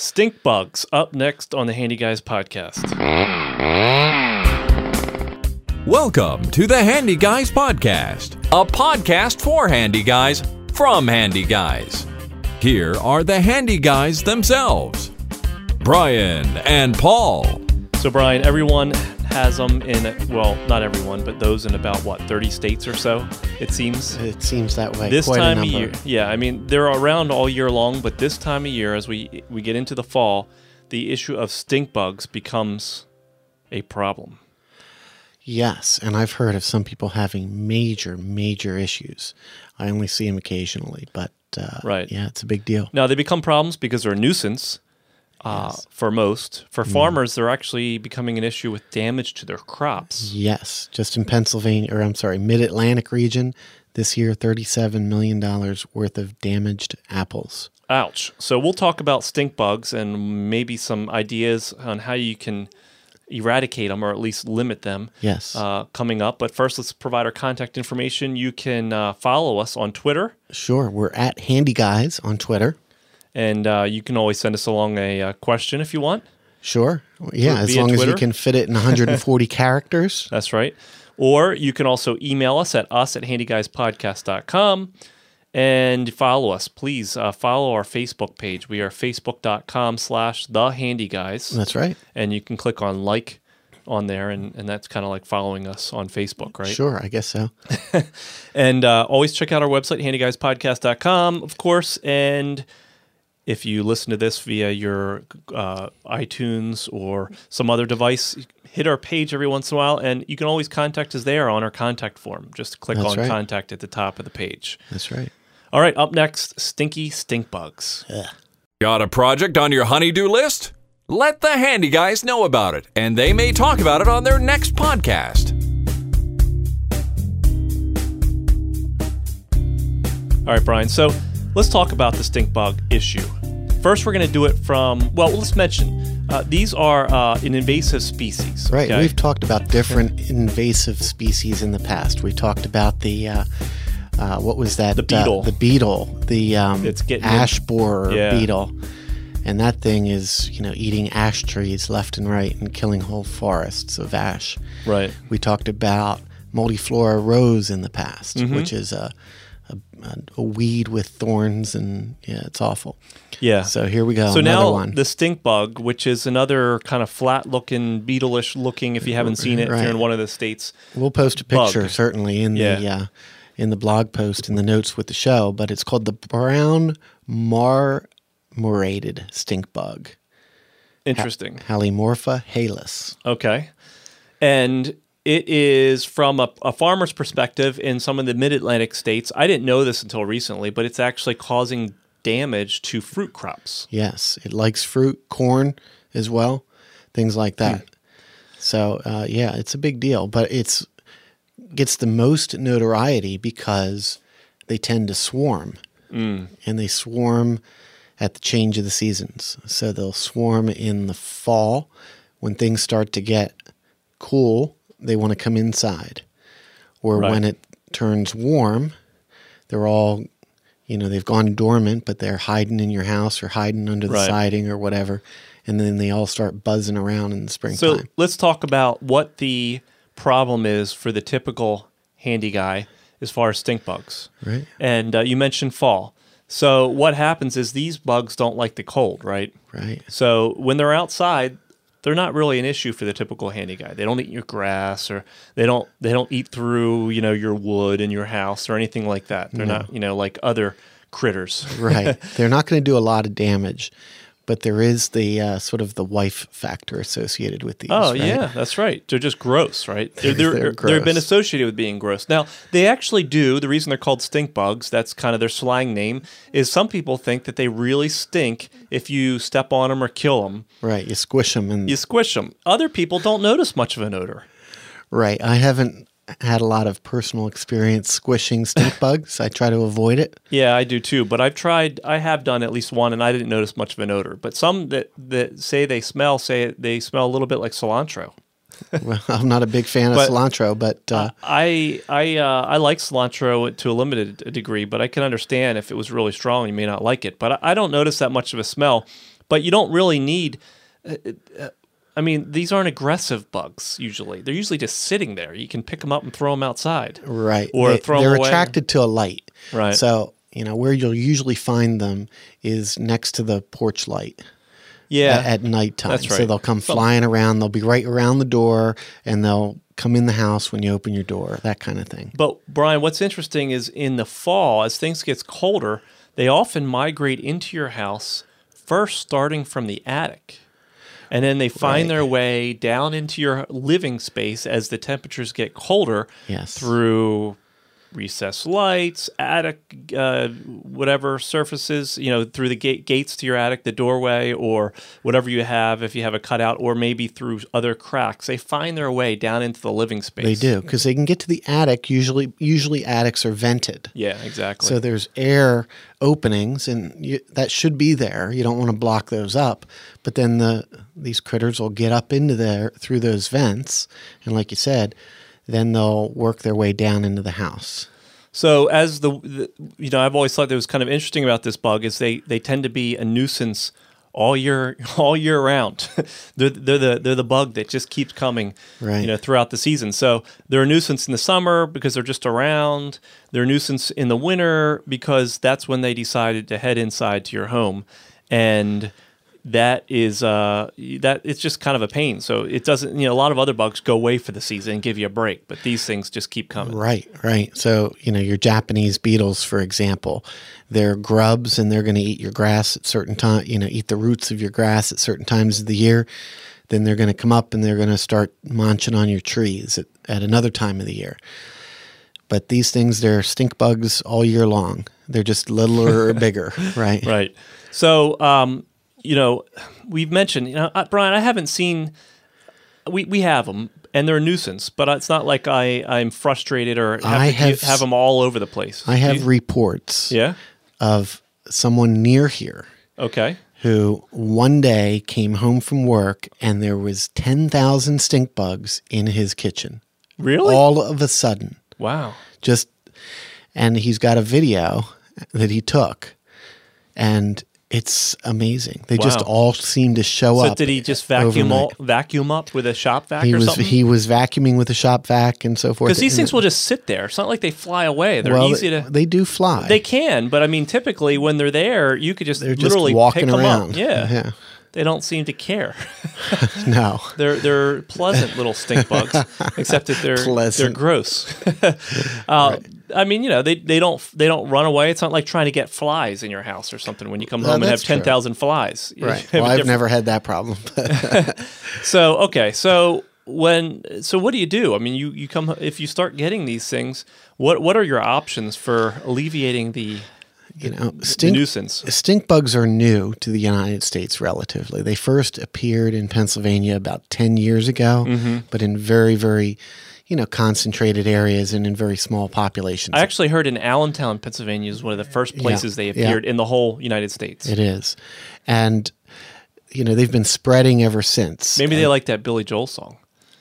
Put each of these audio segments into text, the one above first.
Stink bugs up next on the Handy Guys podcast. Welcome to the Handy Guys Podcast, a podcast for handy guys from handy guys. Here are the handy guys themselves Brian and Paul. So, Brian, everyone has them in, well, not everyone, but those in about what, 30 states or so, it seems. It seems that way. This Quite time of year, yeah, I mean, they're around all year long, but this time of year, as we, we get into the fall, the issue of stink bugs becomes a problem. Yes, and I've heard of some people having major, major issues. I only see them occasionally, but uh, Right. yeah, it's a big deal. Now, they become problems because they're a nuisance uh, for most. For Mm. farmers, they're actually becoming an issue with damage to their crops. Yes, just in Pennsylvania, or I'm sorry, Mid Atlantic region, this year, $37 million worth of damaged apples. Ouch. So we'll talk about stink bugs and maybe some ideas on how you can eradicate them or at least limit them Yes. uh, coming up. But first, let's provide our contact information. You can uh, follow us on Twitter, sure. We're at Handy Guys on Twitter. And uh, you can always send us along a uh, question if you want. Sure. Yeah, as long as you can fit it in 140 characters. That's right. Or you can also email us at us at handyguyspodcast.com and follow us. Please uh, follow our Facebook page. We are facebook.com slash the handy guys. That's right. and you can click on like on there and, and that's kind of like following us on facebook right Sure, I guess so. and uh, always check out our website handyguyspodcast.com of course and if you listen to this via your uh, itunes or some other device hit our page every once in a while and you can always contact us there on our contact form just click That's on right. contact at the top of the page That's right. all right up next stinky stink bugs Got a project on your honeydew list? Let the handy guys know about it, and they may talk about it on their next podcast. All right, Brian. So let's talk about the stink bug issue. First, we're going to do it from, well, let's mention uh, these are uh, an invasive species. Right. okay? We've talked about different invasive species in the past. We talked about the uh, uh, what was that? The beetle. Uh, the beetle. The um, It's getting in- ash borer Yeah. beetle. And that thing is, you know, eating ash trees left and right and killing whole forests of ash. Right. We talked about multiflora rose in the past, Mm-hmm. which is a, a, a weed with thorns, and yeah, it's awful. Yeah. So here we go. So now one. the stink bug, which is another kind of flat-looking, beetle-ish looking. If you haven't seen it, if you're in one of the states, We'll post a bug. picture certainly in Yeah. the uh, in the blog post in the notes with the show, but it's called the brown marmorated stink bug, interesting. Halyomorpha halys. Okay. And it is from a, a farmer's perspective in some of the mid Atlantic states. I didn't know this until recently, but it's actually causing damage to fruit crops. Yes, it likes fruit, corn as well, things like that. So uh, yeah, it's a big deal, but it's gets the most notoriety because they tend to swarm, and they swarm at the change of the seasons. So they'll swarm in the fall when things start to get cool. They want to come inside, or Right. when it turns warm, they're all you know they've gone dormant but they're hiding in your house or hiding under the Right. siding or whatever and then they all start buzzing around in the springtime. So let's talk about what the problem is for the typical handy guy as far as stink bugs. right And uh, you mentioned fall. So what happens is these bugs don't like the cold, right? right So when they're outside, they're not really an issue for the typical handy guy. They don't eat your grass or they don't they don't eat through, you know, your wood in your house or anything like that. They're not, you know, like other critters. right they're not going to do a lot of damage but there is the uh, sort of the wife factor associated with these Oh right? yeah, that's right. They're just gross, right? They're, they're, They're they've been associated with being gross. Now they actually do. The reason they're called stink bugs, that's kind of their slang name, is some people think that they really stink if you step on them or kill them. right you squish them and You squish them. Other people don't notice much of an odor. right i haven't had a lot of personal experience squishing stink bugs i try to avoid it Yeah, I do too. But I've tried. I have done at least one, and I didn't notice much of an odor. But some that that say they smell say they smell a little bit like cilantro. well i'm not a big fan of But- cilantro but uh, I I uh, I like cilantro to a limited degree, but I can understand if it was really strong, you may not like it. But I, I don't notice that much of a smell. but you don't really need. Uh, uh, I mean, these aren't aggressive bugs usually. They're usually just sitting there. You can pick them up and throw them outside. Right. Or they, throw they're away. attracted to a light. Right. So, you know, where you'll usually find them is next to the porch light Yeah. at, at nighttime. That's right. So they'll come flying around. They'll be right around the door and they'll come in the house when you open your door, that kind of thing. But Brian, what's interesting is in the fall, as things gets colder, they often migrate into your house first, starting from the attic, and then they find Right. their way down into your living space as the temperatures get colder. Yes. Through recessed lights, attic, uh, whatever surfaces, you know, through the gate, gates to your attic, the doorway, or whatever you have, if you have a cutout, or maybe through other cracks. They find their way down into the living space. They do because they can get to the attic. Usually, usually attics are vented. Yeah, exactly. So there's air openings, and you, that should be there. You don't want to block those up, but then the these critters will get up into there through those vents, and like you said, then they'll work their way down into the house. So as the, the you know, I've always thought that was kind of interesting about this bug is they they tend to be a nuisance all year all year round. they're they're the they're the bug that just keeps coming, Right. you know, throughout the season. So they're a nuisance in the summer because they're just around. They're a nuisance in the winter because that's when they decided to head inside to your home, and that is uh that it's just kind of a pain. So it doesn't you know a lot of other bugs go away for the season and give you a break, but these things just keep coming. Right, right. So, you know, your Japanese beetles, for example, they're grubs and they're going to eat your grass at certain time, you know, eat the roots of your grass at certain times of the year. Then they're going to come up and they're going to start munching on your trees at, at another time of the year. But these things, they're stink bugs all year long. They're just littler or bigger, right? Right. So, um, you know, we've mentioned, you know, uh, Brian, I haven't seen, we, we have them and they're a nuisance, but it's not like I, I'm frustrated or have, I have have, them all over the place. I have you- reports yeah. of someone near here Okay. who one day came home from work and there was 10,000 stink bugs in his kitchen. Really? All of a sudden. wow. Just and he's got a video that he took and it's amazing. They just all seem to show up. So up. did he just vacuum all, vacuum up with a shop vac He or was something? he was vacuuming with a shop vac and so forth. Because these And things it- will just sit there. It's not like they fly away. They're well, easy to. they do fly. They can, but I mean, typically when they're there, you could just They're just literally walking pick 'em around. up. Yeah. Yeah. They don't seem to care. no. They're they're pleasant little stink bugs, except that they're they're gross. uh, I mean, you know, they, they don't they don't run away. It's not like trying to get flies in your house or something when you come No, home and have ten thousand flies. Right. Well, I've different- never had that problem. So okay, so when so what do you do? I mean, you you come if you start getting these things. What what are your options for alleviating the, you know, stink nuisance? Stink bugs are new to the United States relatively. They first appeared in Pennsylvania about 10 years ago, Mm-hmm. but in very, very, you know, concentrated areas and in very small populations. I actually heard in Allentown, Pennsylvania, is one of the first places they yeah. appeared in the whole United States. it is. And, you know, they've been spreading ever since. Maybe they like that Billy Joel song.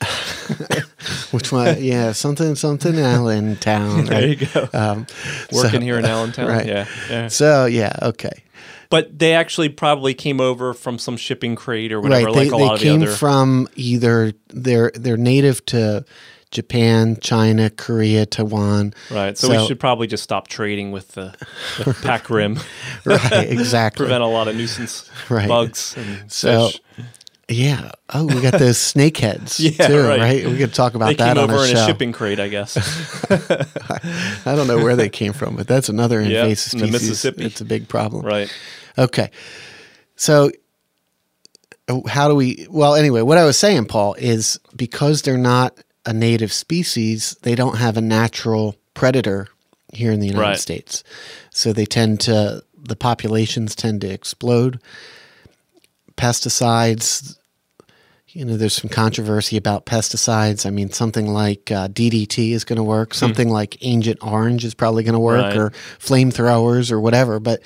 Which one? yeah, something, something, Allentown. There you go. Um, Working so- here in Allentown. right. Yeah, yeah. So, yeah, okay. But they actually probably came over from some shipping crate or whatever, right. like they a they lot of came the other. from either they're they're native to Japan, China, Korea, Taiwan. right. So, we should probably just stop trading with the, the Pac Rim. right, exactly. Prevent a lot of nuisance Right. bugs So, fish. yeah. Oh, we got those snakeheads Yeah, too, right. right. We could talk about They that came on over a in show. a shipping crate, I guess. I don't know where they came from, but that's another invasive in the species. Mississippi. It's a big problem. right. Okay. So uh, how do we well anyway, what I was saying, Paul, is because they're not a native species, they don't have a natural predator here in the United Right. States. So they tend to the populations tend to explode. Pesticides you know, there's some controversy about pesticides. I mean, something like uh, DDT is going to work. Something like Agent Orange is probably going to work, Hmm. Right. or flamethrowers, or whatever. But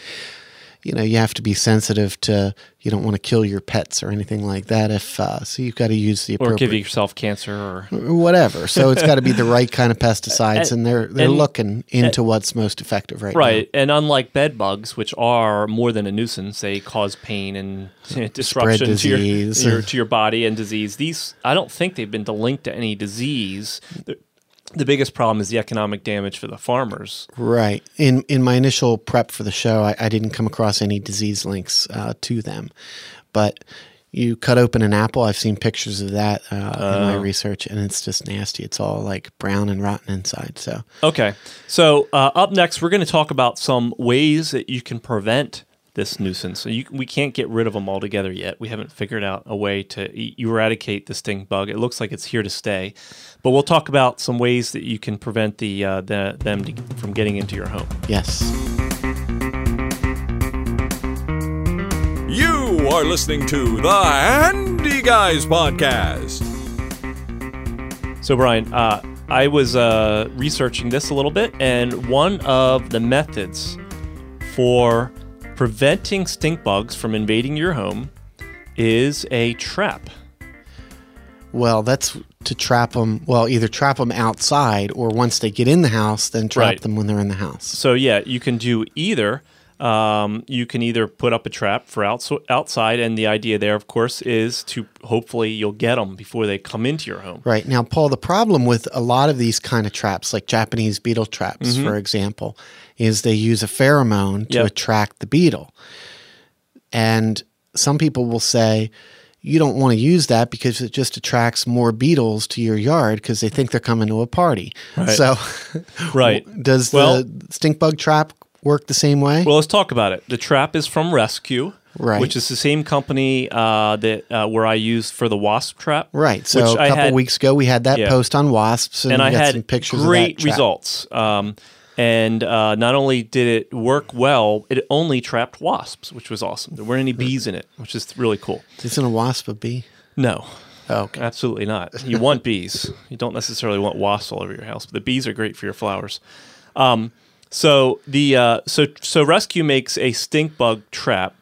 you know, you have to be sensitive to you don't want to kill your pets or anything like that. If uh, so, you've got to use the or give yourself cancer or whatever. So it's got to be the right kind of pesticides, and they're they're and- looking into what's most effective right, now. Right, and unlike bed bugs, which are more than a nuisance, they cause pain and disruption to your, your to your body and disease. These, I don't think they've been linked to any disease. The, biggest problem is the economic damage for the farmers. Right. In in my initial prep for the show, I, I didn't come across any disease links uh, to them, but. You cut open an apple. I've seen pictures of that uh, in my Oh. research, and it's just nasty. It's all like brown and rotten inside. So, Okay, so uh, up next, we're going to talk about some ways that you can prevent this nuisance. So you, we can't get rid of them altogether yet. We haven't figured out a way to e- eradicate the stink bug. It looks like it's here to stay, but we'll talk about some ways that you can prevent the, uh, the them to, from getting into your home. yes. You are listening to the Handy Guys Podcast. So, Brian, uh, I was uh, researching this a little bit, and one of the methods for preventing stink bugs from invading your home is a trap. Well, that's to trap them. Well, either trap them outside, or once they get in the house, then trap Right. them when they're in the house. So, yeah, you can do either. Um, you can either put up a trap for outs- outside, and the idea there, of course, is to hopefully you'll get them before they come into your home. Right. Now, Paul, the problem with a lot of these kind of traps, like Japanese beetle traps, Mm-hmm. for example, is they use a pheromone to Yep. attract the beetle. And some people will say, you don't want to use that because it just attracts more beetles to your yard because they think they're coming to a party. Right. So, Right. does Well- the stink bug trap work the same way? Well, let's talk about it. The trap is from Rescue, Right. which is the same company uh, that uh, where I used for the wasp trap. right. So, which a couple had- weeks ago, we had that Yeah. post on wasps, and, and we I got had some pictures great of that trap. results. Um, and uh, not only did it work well, it only trapped wasps, which was awesome. There weren't any bees in it, which is really cool. Isn't a wasp a bee? No, Oh, okay. absolutely not. You want bees. You don't necessarily want wasps all over your house, but the bees are great for your flowers. Um, so the uh, so so Rescue makes a stink bug trap,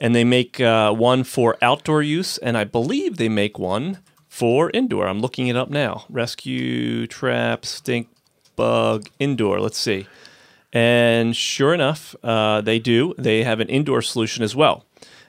and they make uh, one for outdoor use, and I believe they make one for indoor. I'm looking it up now. Rescue trap stink bug indoor. Let's see. And sure enough, uh, they do. They have an indoor solution as well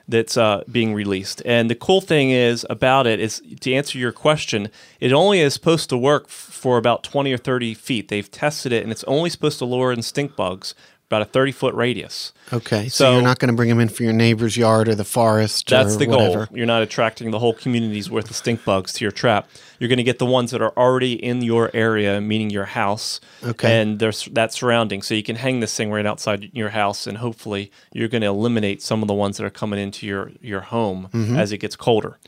that's uh, being released. And the cool thing is about it is to answer your question, it only is supposed to work f- for about 20 or 30 feet. They've tested it, and it's only supposed to lure in stink bugs about a 30 foot radius. Okay, so, So- you're not going to bring them in for your neighbor's yard or the forest. That's or the whatever. goal. You're not attracting the whole community's worth of stink bugs to your trap. You're going to get the ones that are already in your area, meaning your house, Okay. and there's that surrounding. So you can hang this thing right outside your house, and hopefully you're going to eliminate some of the ones that are coming into your your home Mm-hmm. as it gets colder.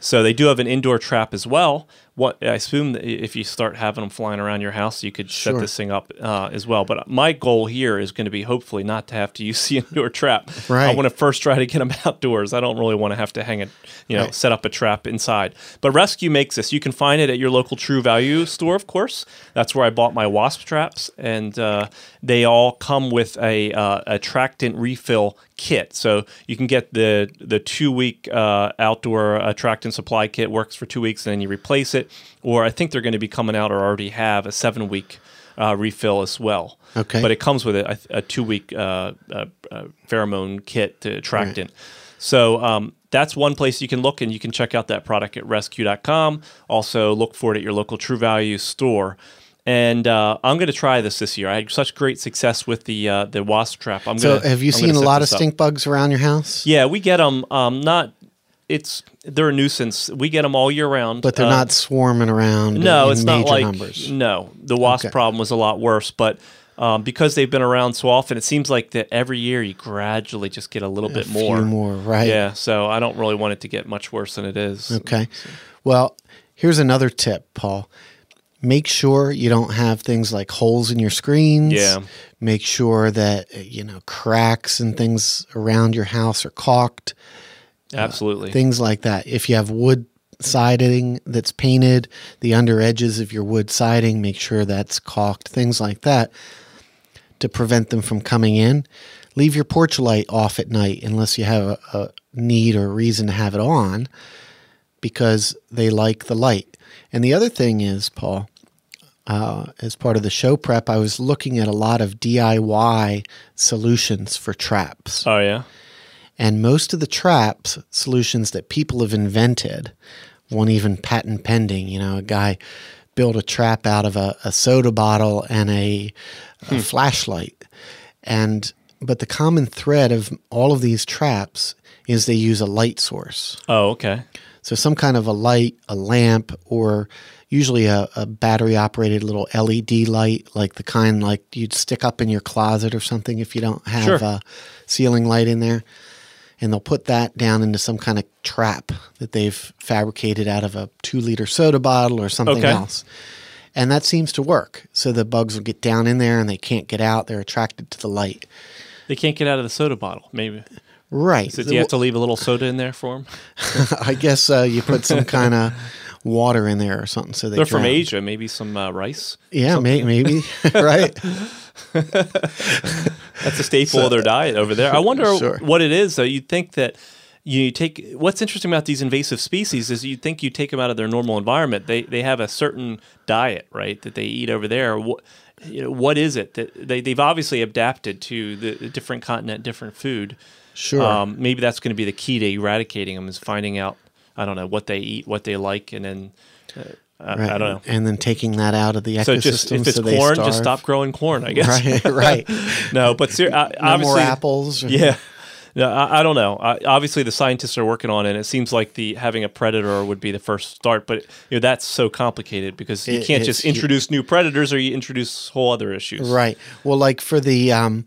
So they do have an indoor trap as well. What I assume that if you start having them flying around your house, you could set Sure. this thing up uh, as well. But my goal here is going to be hopefully not to have to use the indoor trap. I want to first try to get them outdoors. I don't really want to have to hang it, you know, Right. set up a trap inside. But Rescue makes this. You can find it at your local True Value store, of course. That's where I bought my wasp traps, and uh, they all come with a uh, attractant refill kit. So you can get the the two week uh, outdoor attractant supply kit. Works for two weeks, and then you replace it. Or I think they're going to be coming out, or already have a seven week. Uh, refill as well. Okay. But it comes with a, a two week uh, uh, uh, pheromone kit to attract attractant. So um, that's one place you can look, and you can check out that product at rescue.com. Also, look for it at your local True Value store. And uh, I'm going to try this this year. I had such great success with the uh, the wasp trap. I'm So, gonna, have you I'm seen a lot of this up. stink bugs around your house? Yeah, we get them. Um, not it's they're a nuisance. We get them all year round, But they're Uh, not swarming around. no, in it's not like numbers. no. The wasp Okay. problem was a lot worse, but um, because they've been around so often, it seems like that every year you gradually just get a little A bit few more. more, right? Yeah, so I don't really want it to get much worse than it is. Okay. Well, here's another tip, Paul. Make sure you don't have things like holes in your screens. Yeah. Make sure that you know cracks and things around your house are caulked. Absolutely. Things like that. If you have wood siding that's painted, the under edges of your wood siding, make sure that's caulked. Things like that to prevent them from coming in. leave your porch light off at night unless you have a, a need or reason to have it on because they like the light. And the other thing is, Paul, uh, as part of the show prep, I was looking at a lot of DIY solutions for traps. Oh yeah. And most of the traps solutions that people have invented, one even patent pending, you know, a guy built a trap out of a, a soda bottle and a, a hmm. flashlight. And but the common thread of all of these traps is they use a light source. Oh okay. So some kind of a light, a lamp, or usually a, a battery operated little LED light, like the kind like you'd stick up in your closet or something if you don't have Sure. a ceiling light in there. And they'll put that down into some kind of trap that they've fabricated out of a two liter soda bottle or something Okay. else. And that seems to work. So the bugs will get down in there and they can't get out. They're attracted to the light. They can't get out of the soda bottle. Maybe. Right. So do you have to leave a little soda in there for them? I guess uh, you put some kind of water in there or something so they They're from. Asia. Maybe some uh, rice. Yeah, may, maybe. right. That's a staple of their diet over there. I wonder Sure. what it is though. You'd think that you take what's interesting about these invasive species is you think you take them out of their normal environment. They they have a certain diet, right, that they eat over there. What you know, what is it that they they've obviously adapted to the, the different continent, different food. Sure. Um, maybe that's going to be the key to eradicating them is finding out. I don't know what they eat, what they like, and then uh, I, right. I don't know. And then taking that out of the ecosystem So just if it's so corn, just stop growing corn. I guess. Right, right. no, but ser- uh, No obviously, more apples. or- yeah. No, I, I don't know. I, obviously, the scientists are working on it. and It seems like the having a predator would be the first start, but you know that's so complicated because you It- can't just introduce new predators or you introduce whole other issues. Right. Well, like for the um,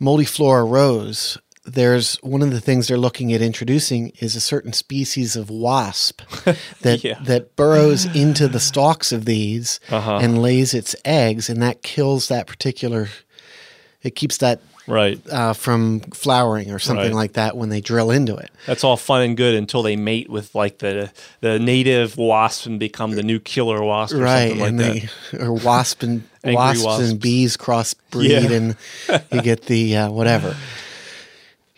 multiflora rose, there's one of the things they're looking at introducing is a certain species of wasp that Yeah. that burrows into the stalks of these Uh-huh. and lays its eggs, and that kills that particular. It keeps that Right. uh, from flowering or something Right. like that when they drill into it. That's all fun and good until they mate with like the the native wasp and become the new killer wasp or right something like and that. they or wasp and wasps, wasps. and bees crossbreed Yeah. and you get the uh, whatever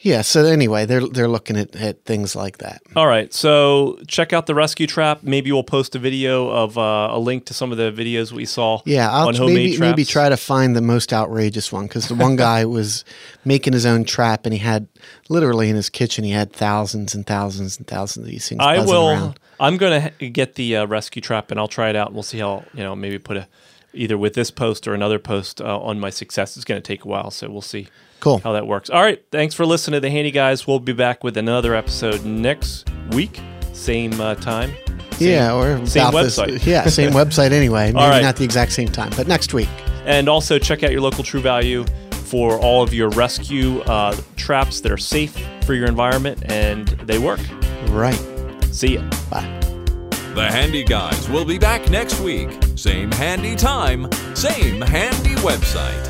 yeah so anyway they're they're looking at, at things like that All right, so check out the rescue trap. Maybe we'll post a video of uh, a link to some of the videos we saw. yeah i'll on homemade maybe maybe try to find the most outrageous one because the one guy was making his own trap and he had literally in his kitchen he had thousands and thousands and thousands of these things I will. around. I'm going to get the uh, rescue trap and I'll try it out. and We'll see how you know maybe put a either with this post or another post uh, on my success. It's going to take a while, so we'll see cool how that works. All right, thanks for listening to the Handy Guys. We'll be back with another episode next week, same uh, time. Same- yeah or same about this- website. yeah same website anyway maybe right. not the exact same time but next week And also check out your local True Value for all of your rescue uh, traps that are safe for your environment and they work. right See ya. bye The Handy Guys will be back next week. Same handy time, same handy website.